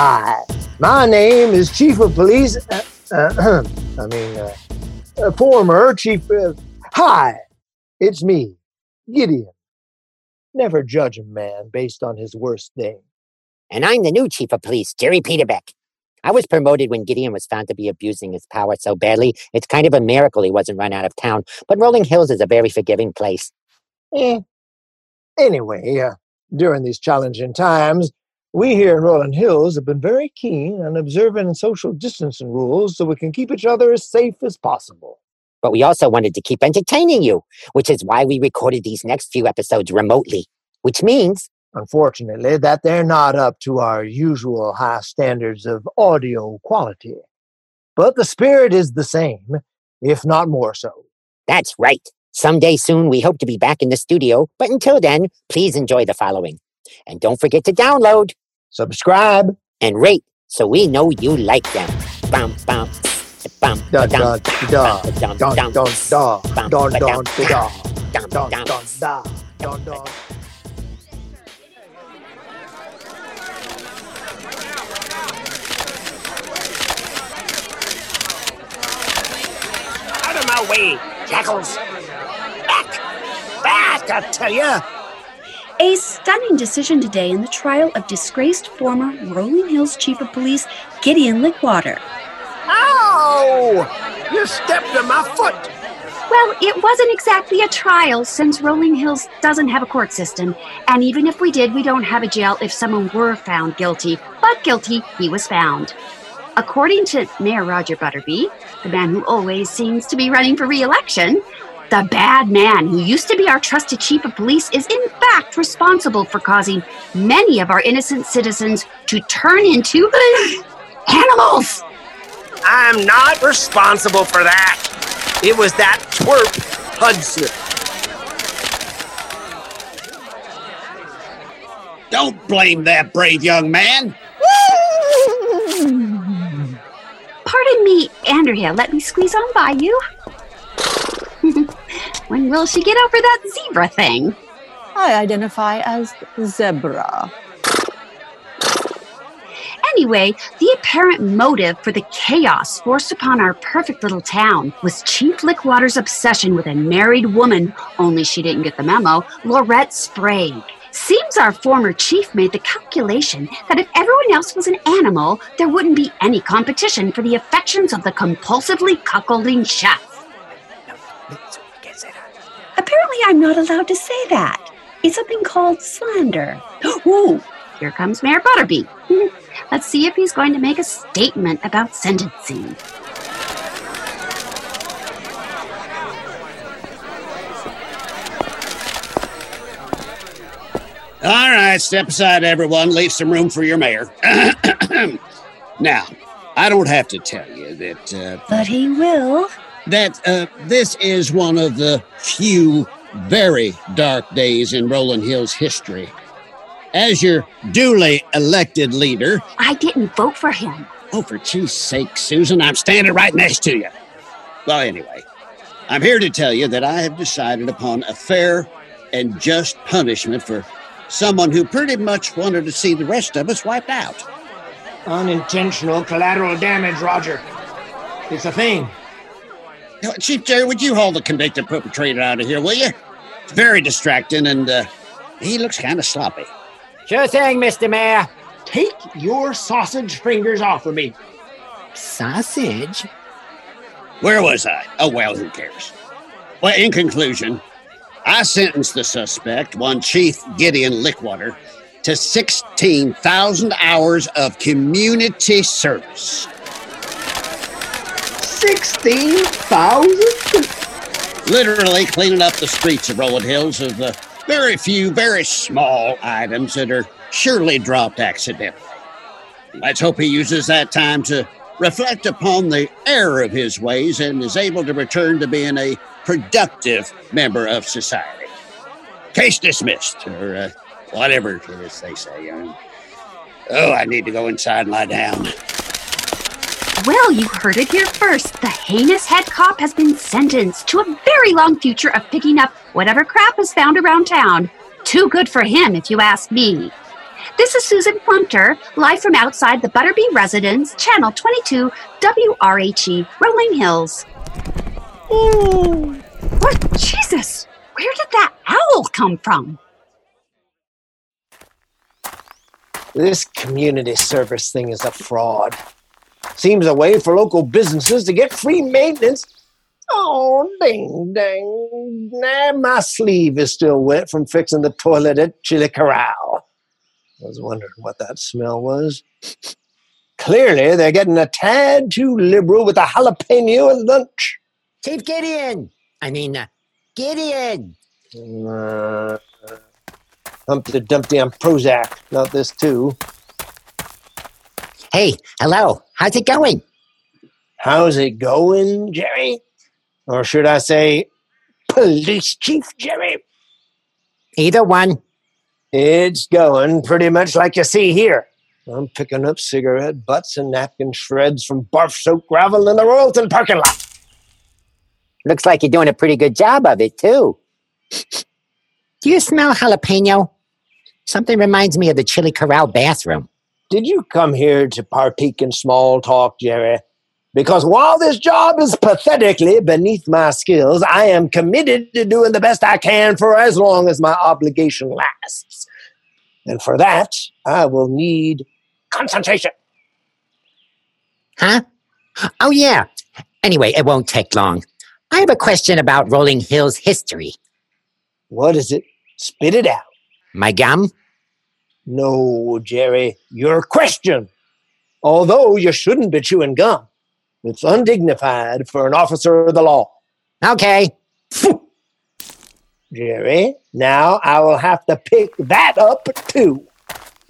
Hi, my name is Chief of Police. Uh, uh, I mean, uh, uh, former Chief. Uh, hi, it's me, Gideon. Never judge a man based on his worst day. And I'm the new chief of police, Jerry Peterbeck. I was promoted when Gideon was found to be abusing his power so badly, it's kind of a miracle he wasn't run out of town. But Rolling Hills is a very forgiving place. Eh. Anyway, uh, during these challenging times, we here in Rolling Hills have been very keen on observing social distancing rules so we can keep each other as safe as possible. But we also wanted to keep entertaining you, which is why we recorded these next few episodes remotely, which means unfortunately, that they're not up to our usual high standards of audio quality. But the spirit is the same, if not more so. That's right. Someday soon, we hope to be back in the studio, but until then, please enjoy the following. And don't forget to download, subscribe, and rate so we know you like them. Bum, bum, bum, da, da, da, da, da, da, da, da, da, da, da, da, da, my way, jackals! Back! Back, I tell ya! A stunning decision today in the trial of disgraced former Rolling Hills Chief of Police Gideon Lickwater. Ow! You stepped on my foot! Well, it wasn't exactly a trial since Rolling Hills doesn't have a court system. And even if we did, we don't have a jail if someone were found guilty. But guilty, he was found. According to Mayor Roger Butterby, the man who always seems to be running for re election, the bad man who used to be our trusted chief of police is in fact responsible for causing many of our innocent citizens to turn into animals. I'm not responsible for that. It was that twerp Hudson. Don't blame that brave young man. Pardon me, Andrea. Let me squeeze on by you. When will she get over that zebra thing? I identify as zebra. Anyway, the apparent motive for the chaos forced upon our perfect little town was Chief Lickwater's obsession with a married woman, only she didn't get the memo, Laurette Sprague. Seems our former chief made the calculation that if everyone else was an animal, there wouldn't be any competition for the affections of the compulsively cuckolding chef. Apparently, I'm not allowed to say that. It's something called slander. Ooh, here comes Mayor Butterby. Let's see if he's going to make a statement about sentencing. All right, step aside, everyone. Leave some room for your mayor. now, I don't have to tell you that. Uh, but he will. That uh, this is one of the few very dark days in Rolling Hills history. As your duly elected leader. I didn't vote for him. Oh, for cheese sake, Susan, I'm standing right next to you. Well, anyway, I'm here to tell you that I have decided upon a fair and just punishment for someone who pretty much wanted to see the rest of us wiped out. Unintentional collateral damage, Roger. It's a thing. Chief Jerry, would you haul the convicted perpetrator out of here, will you? It's very distracting, and uh, he looks kind of sloppy. Sure thing, Mr. Mayor. Take your sausage fingers off of me. Sausage? Where was I? Oh, well, who cares? Well, in conclusion, I sentenced the suspect, one Chief Gideon Lickwater, to 16,000 hours of community service. 16,000? Literally cleaning up the streets of Rolling Hills of the very few, very small items that are surely dropped accidentally. Let's hope he uses that time to reflect upon the error of his ways and is able to return to being a productive member of society. Case dismissed, or uh, whatever it is they say. Oh, I need to go inside and lie down. Well, you heard it here first. The heinous head cop has been sentenced to a very long future of picking up whatever crap is found around town. Too good for him, if you ask me. This is Susan Flemter, live from outside the Butterby residence, Channel 22, WRHE, Rolling Hills. Ooh. What? Jesus! Where did that owl come from? This community service thing is a fraud. Seems a way for local businesses to get free maintenance. Oh, ding, dang. Nah, my sleeve is still wet from fixing the toilet at Chili Corral. I was wondering what that smell was. Clearly, they're getting a tad too liberal with the jalapeno at lunch. Chief Gideon! I mean, uh, Gideon! Uh, Humpty Dumpty on Prozac. Not this, too. Hey, hello. How's it going? How's it going, Jerry? Or should I say, Police Chief Jerry? Either one. It's going pretty much like you see here. I'm picking up cigarette butts and napkin shreds from barf soaked gravel in the Royalton parking lot. Looks like you're doing a pretty good job of it, too. Do you smell jalapeno? Something reminds me of the Chili Corral bathroom. Did you come here to partake in small talk, Jerry? Because while this job is pathetically beneath my skills, I am committed to doing the best I can for as long as my obligation lasts. And for that, I will need concentration. Huh? Oh, yeah. Anyway, it won't take long. I have a question about Rolling Hills history. What is it? Spit it out. My gum? No, Jerry, your question. Although you shouldn't be chewing gum, it's undignified for an officer of the law. Okay. Jerry, now I will have to pick that up too.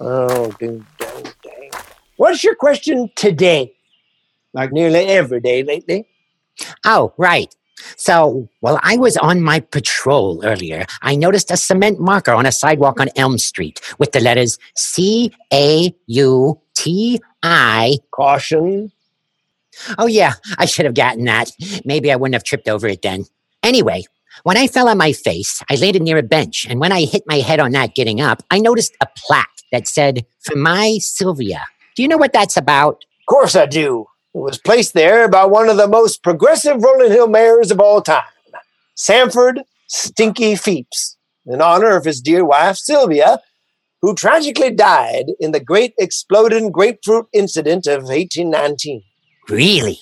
Oh, ding, dang, dang. What's your question today? Like nearly every day lately. Oh, right. So, while I was on my patrol earlier, I noticed a cement marker on a sidewalk on Elm Street with the letters C A U T I. Caution. Oh, yeah, I should have gotten that. Maybe I wouldn't have tripped over it then. Anyway, when I fell on my face, I landed near a bench, and when I hit my head on that getting up, I noticed a plaque that said, For my Sylvia. Do you know what that's about? Of course I do. It was placed there by one of the most progressive Rolling Hill mayors of all time, Sanford Stinky Feeps, in honor of his dear wife, Sylvia, who tragically died in the Great Exploding Grapefruit Incident of 1819. Really?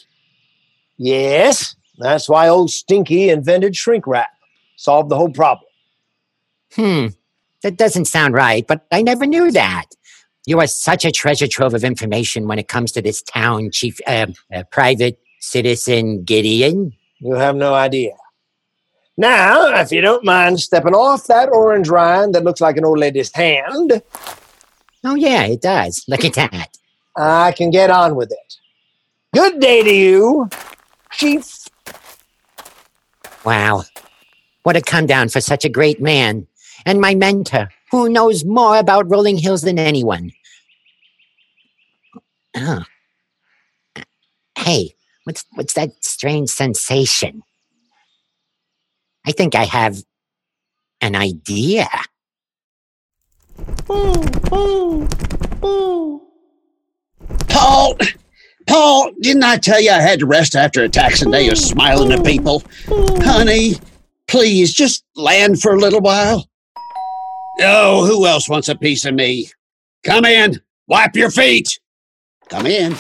Yes, that's why old Stinky invented shrink wrap. Solved the whole problem. Hmm, that doesn't sound right, but I never knew that. You are such a treasure trove of information when it comes to this town, Chief, uh, uh, Private Citizen Gideon. You have no idea. Now, if you don't mind stepping off that orange rind that looks like an old lady's hand, Oh, yeah, it does. Look at that. I can get on with it. Good day to you, Chief. Wow. What a come down for such a great man. And my mentor, who knows more about Rolling Hills than anyone. Oh. Hey, what's what's that strange sensation? I think I have an idea. Paul, Paul, didn't I tell you I had to rest after a taxing day of smiling at people? Honey, please just land for a little while. Oh, who else wants a piece of me? Come in, wipe your feet. Come in.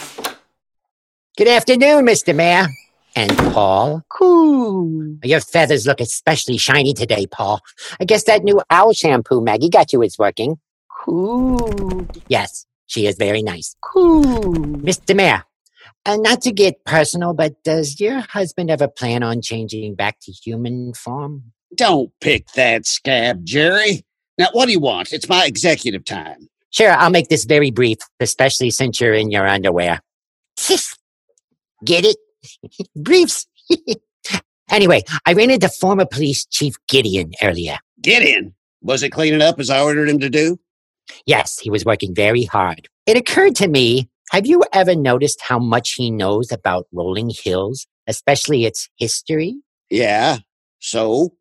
Good afternoon, Mr. Mayor. And Paul. Cool. Your feathers look especially shiny today, Paul. I guess that new owl shampoo Maggie got you is working. Cool. Yes, she is very nice. Cool. Mr. Mayor, uh, not to get personal, but does your husband ever plan on changing back to human form? Don't pick that scab, Jerry. Now, what do you want? It's my executive time. Sure, I'll make this very brief, especially since you're in your underwear. Get it? Briefs. anyway, I ran into former police chief Gideon earlier. In. Was it cleaning up as I ordered him to do? Yes, he was working very hard. It occurred to me have you ever noticed how much he knows about Rolling Hills, especially its history? Yeah. So?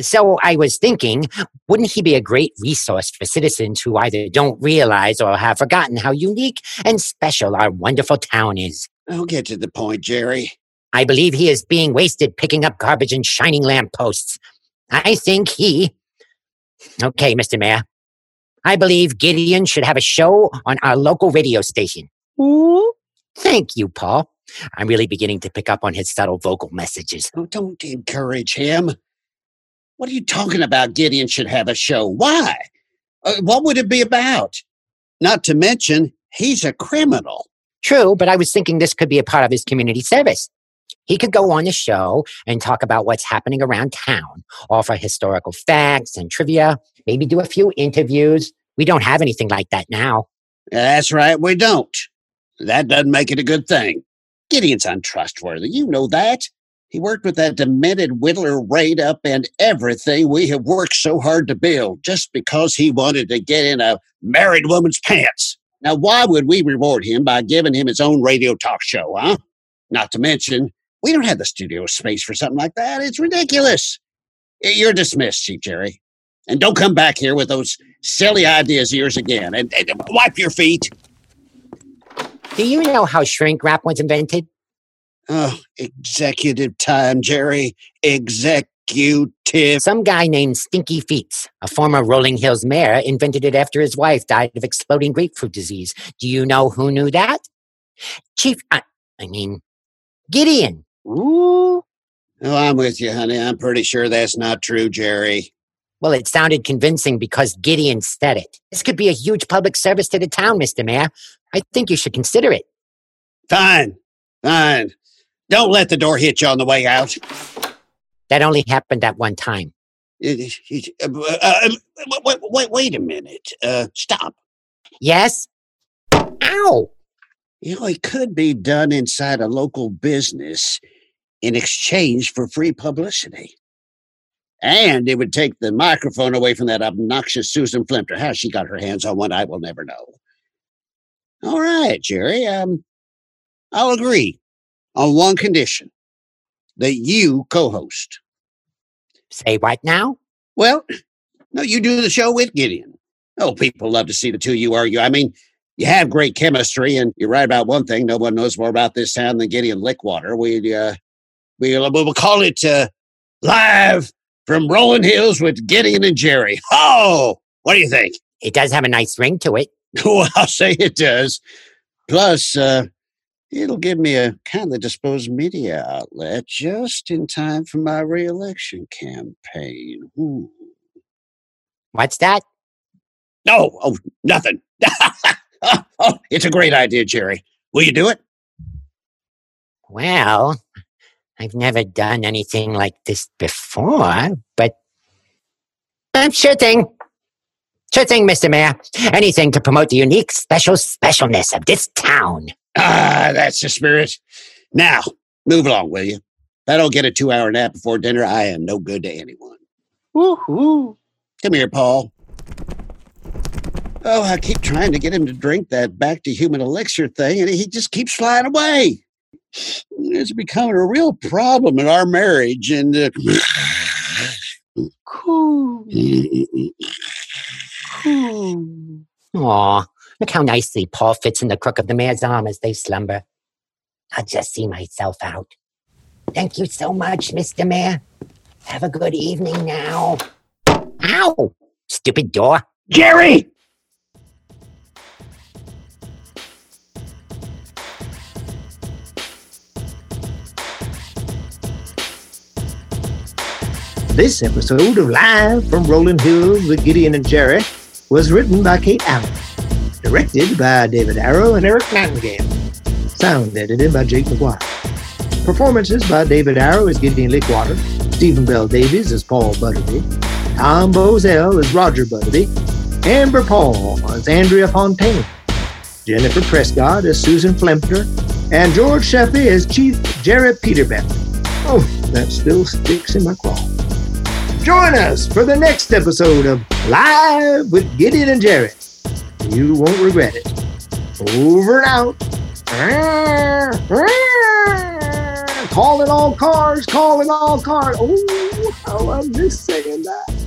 So I was thinking, wouldn't he be a great resource for citizens who either don't realize or have forgotten how unique and special our wonderful town is? I'll get to the point, Jerry. I believe he is being wasted picking up garbage and shining lampposts. I think he. Okay, Mr. Mayor. I believe Gideon should have a show on our local radio station. Ooh. Thank you, Paul. I'm really beginning to pick up on his subtle vocal messages. Oh, don't encourage him. What are you talking about? Gideon should have a show. Why? Uh, what would it be about? Not to mention, he's a criminal. True, but I was thinking this could be a part of his community service. He could go on the show and talk about what's happening around town, offer historical facts and trivia, maybe do a few interviews. We don't have anything like that now. That's right, we don't. That doesn't make it a good thing. Gideon's untrustworthy. You know that. He worked with that demented whittler right up and everything we have worked so hard to build just because he wanted to get in a married woman's pants. Now, why would we reward him by giving him his own radio talk show, huh? Not to mention, we don't have the studio space for something like that. It's ridiculous. You're dismissed, Chief Jerry. And don't come back here with those silly ideas of yours again. And, and wipe your feet. Do you know how shrink wrap was invented? Oh, executive time, Jerry. Executive. Some guy named Stinky Feets, a former Rolling Hills mayor, invented it after his wife died of exploding grapefruit disease. Do you know who knew that? Chief, I, I mean, Gideon. Ooh. Oh, I'm with you, honey. I'm pretty sure that's not true, Jerry. Well, it sounded convincing because Gideon said it. This could be a huge public service to the town, Mr. Mayor. I think you should consider it. Fine. Fine. Don't let the door hit you on the way out. That only happened at one time. Uh, uh, uh, wait, wait, wait a minute. Uh, stop. Yes? Ow! You know, it could be done inside a local business in exchange for free publicity. And it would take the microphone away from that obnoxious Susan Flemter. How she got her hands on one, I will never know. All right, Jerry. Um, I'll agree on one condition that you co-host. Say what now? Well, no, you do the show with Gideon. Oh, people love to see the two of you argue. I mean, you have great chemistry, and you're right about one thing. No one knows more about this town than Gideon Lickwater. We uh, we will call it uh, live from Rolling Hills with Gideon and Jerry. Oh, what do you think? It does have a nice ring to it. well, I'll say it does. Plus, uh, it'll give me a kindly disposed media outlet just in time for my reelection campaign. Ooh. What's that? No, oh, nothing. oh, oh, it's a great idea, Jerry. Will you do it? Well, I've never done anything like this before, but uh, sure thing. Sure thing, Mr. Mayor. Anything to promote the unique, special specialness of this town. Ah, that's the spirit. Now, move along, will you? If I don't get a two hour nap before dinner, I am no good to anyone. Woohoo. Come here, Paul. Oh, I keep trying to get him to drink that back to human elixir thing, and he just keeps flying away. It's becoming a real problem in our marriage, and uh, Cool. Cool. Aw, look how nicely Paul fits in the crook of the mayor's arm as they slumber. I'll just see myself out. Thank you so much, Mr. Mayor. Have a good evening now. Ow! Stupid door. Jerry! This episode of Live from Rolling Hills with Gideon and Jerry was written by Kate Allen, directed by David Arrow and Eric Nightingale, sound edited by Jake McGuire. Performances by David Arrow as Gideon Lickwater, Stephen Bell Davies as Paul Butterby, Tom Bozell as Roger Butterby, Amber Paul as Andrea Fontaine, Jennifer Prescott as Susan Flemter, and George Sheffey as Chief Jared Peterbeck. Oh, that still sticks in my craw. Join us for the next episode of Live with Gideon and Jerry. You won't regret it. Over and out. calling all cars, calling all cars. Oh, how I miss saying that.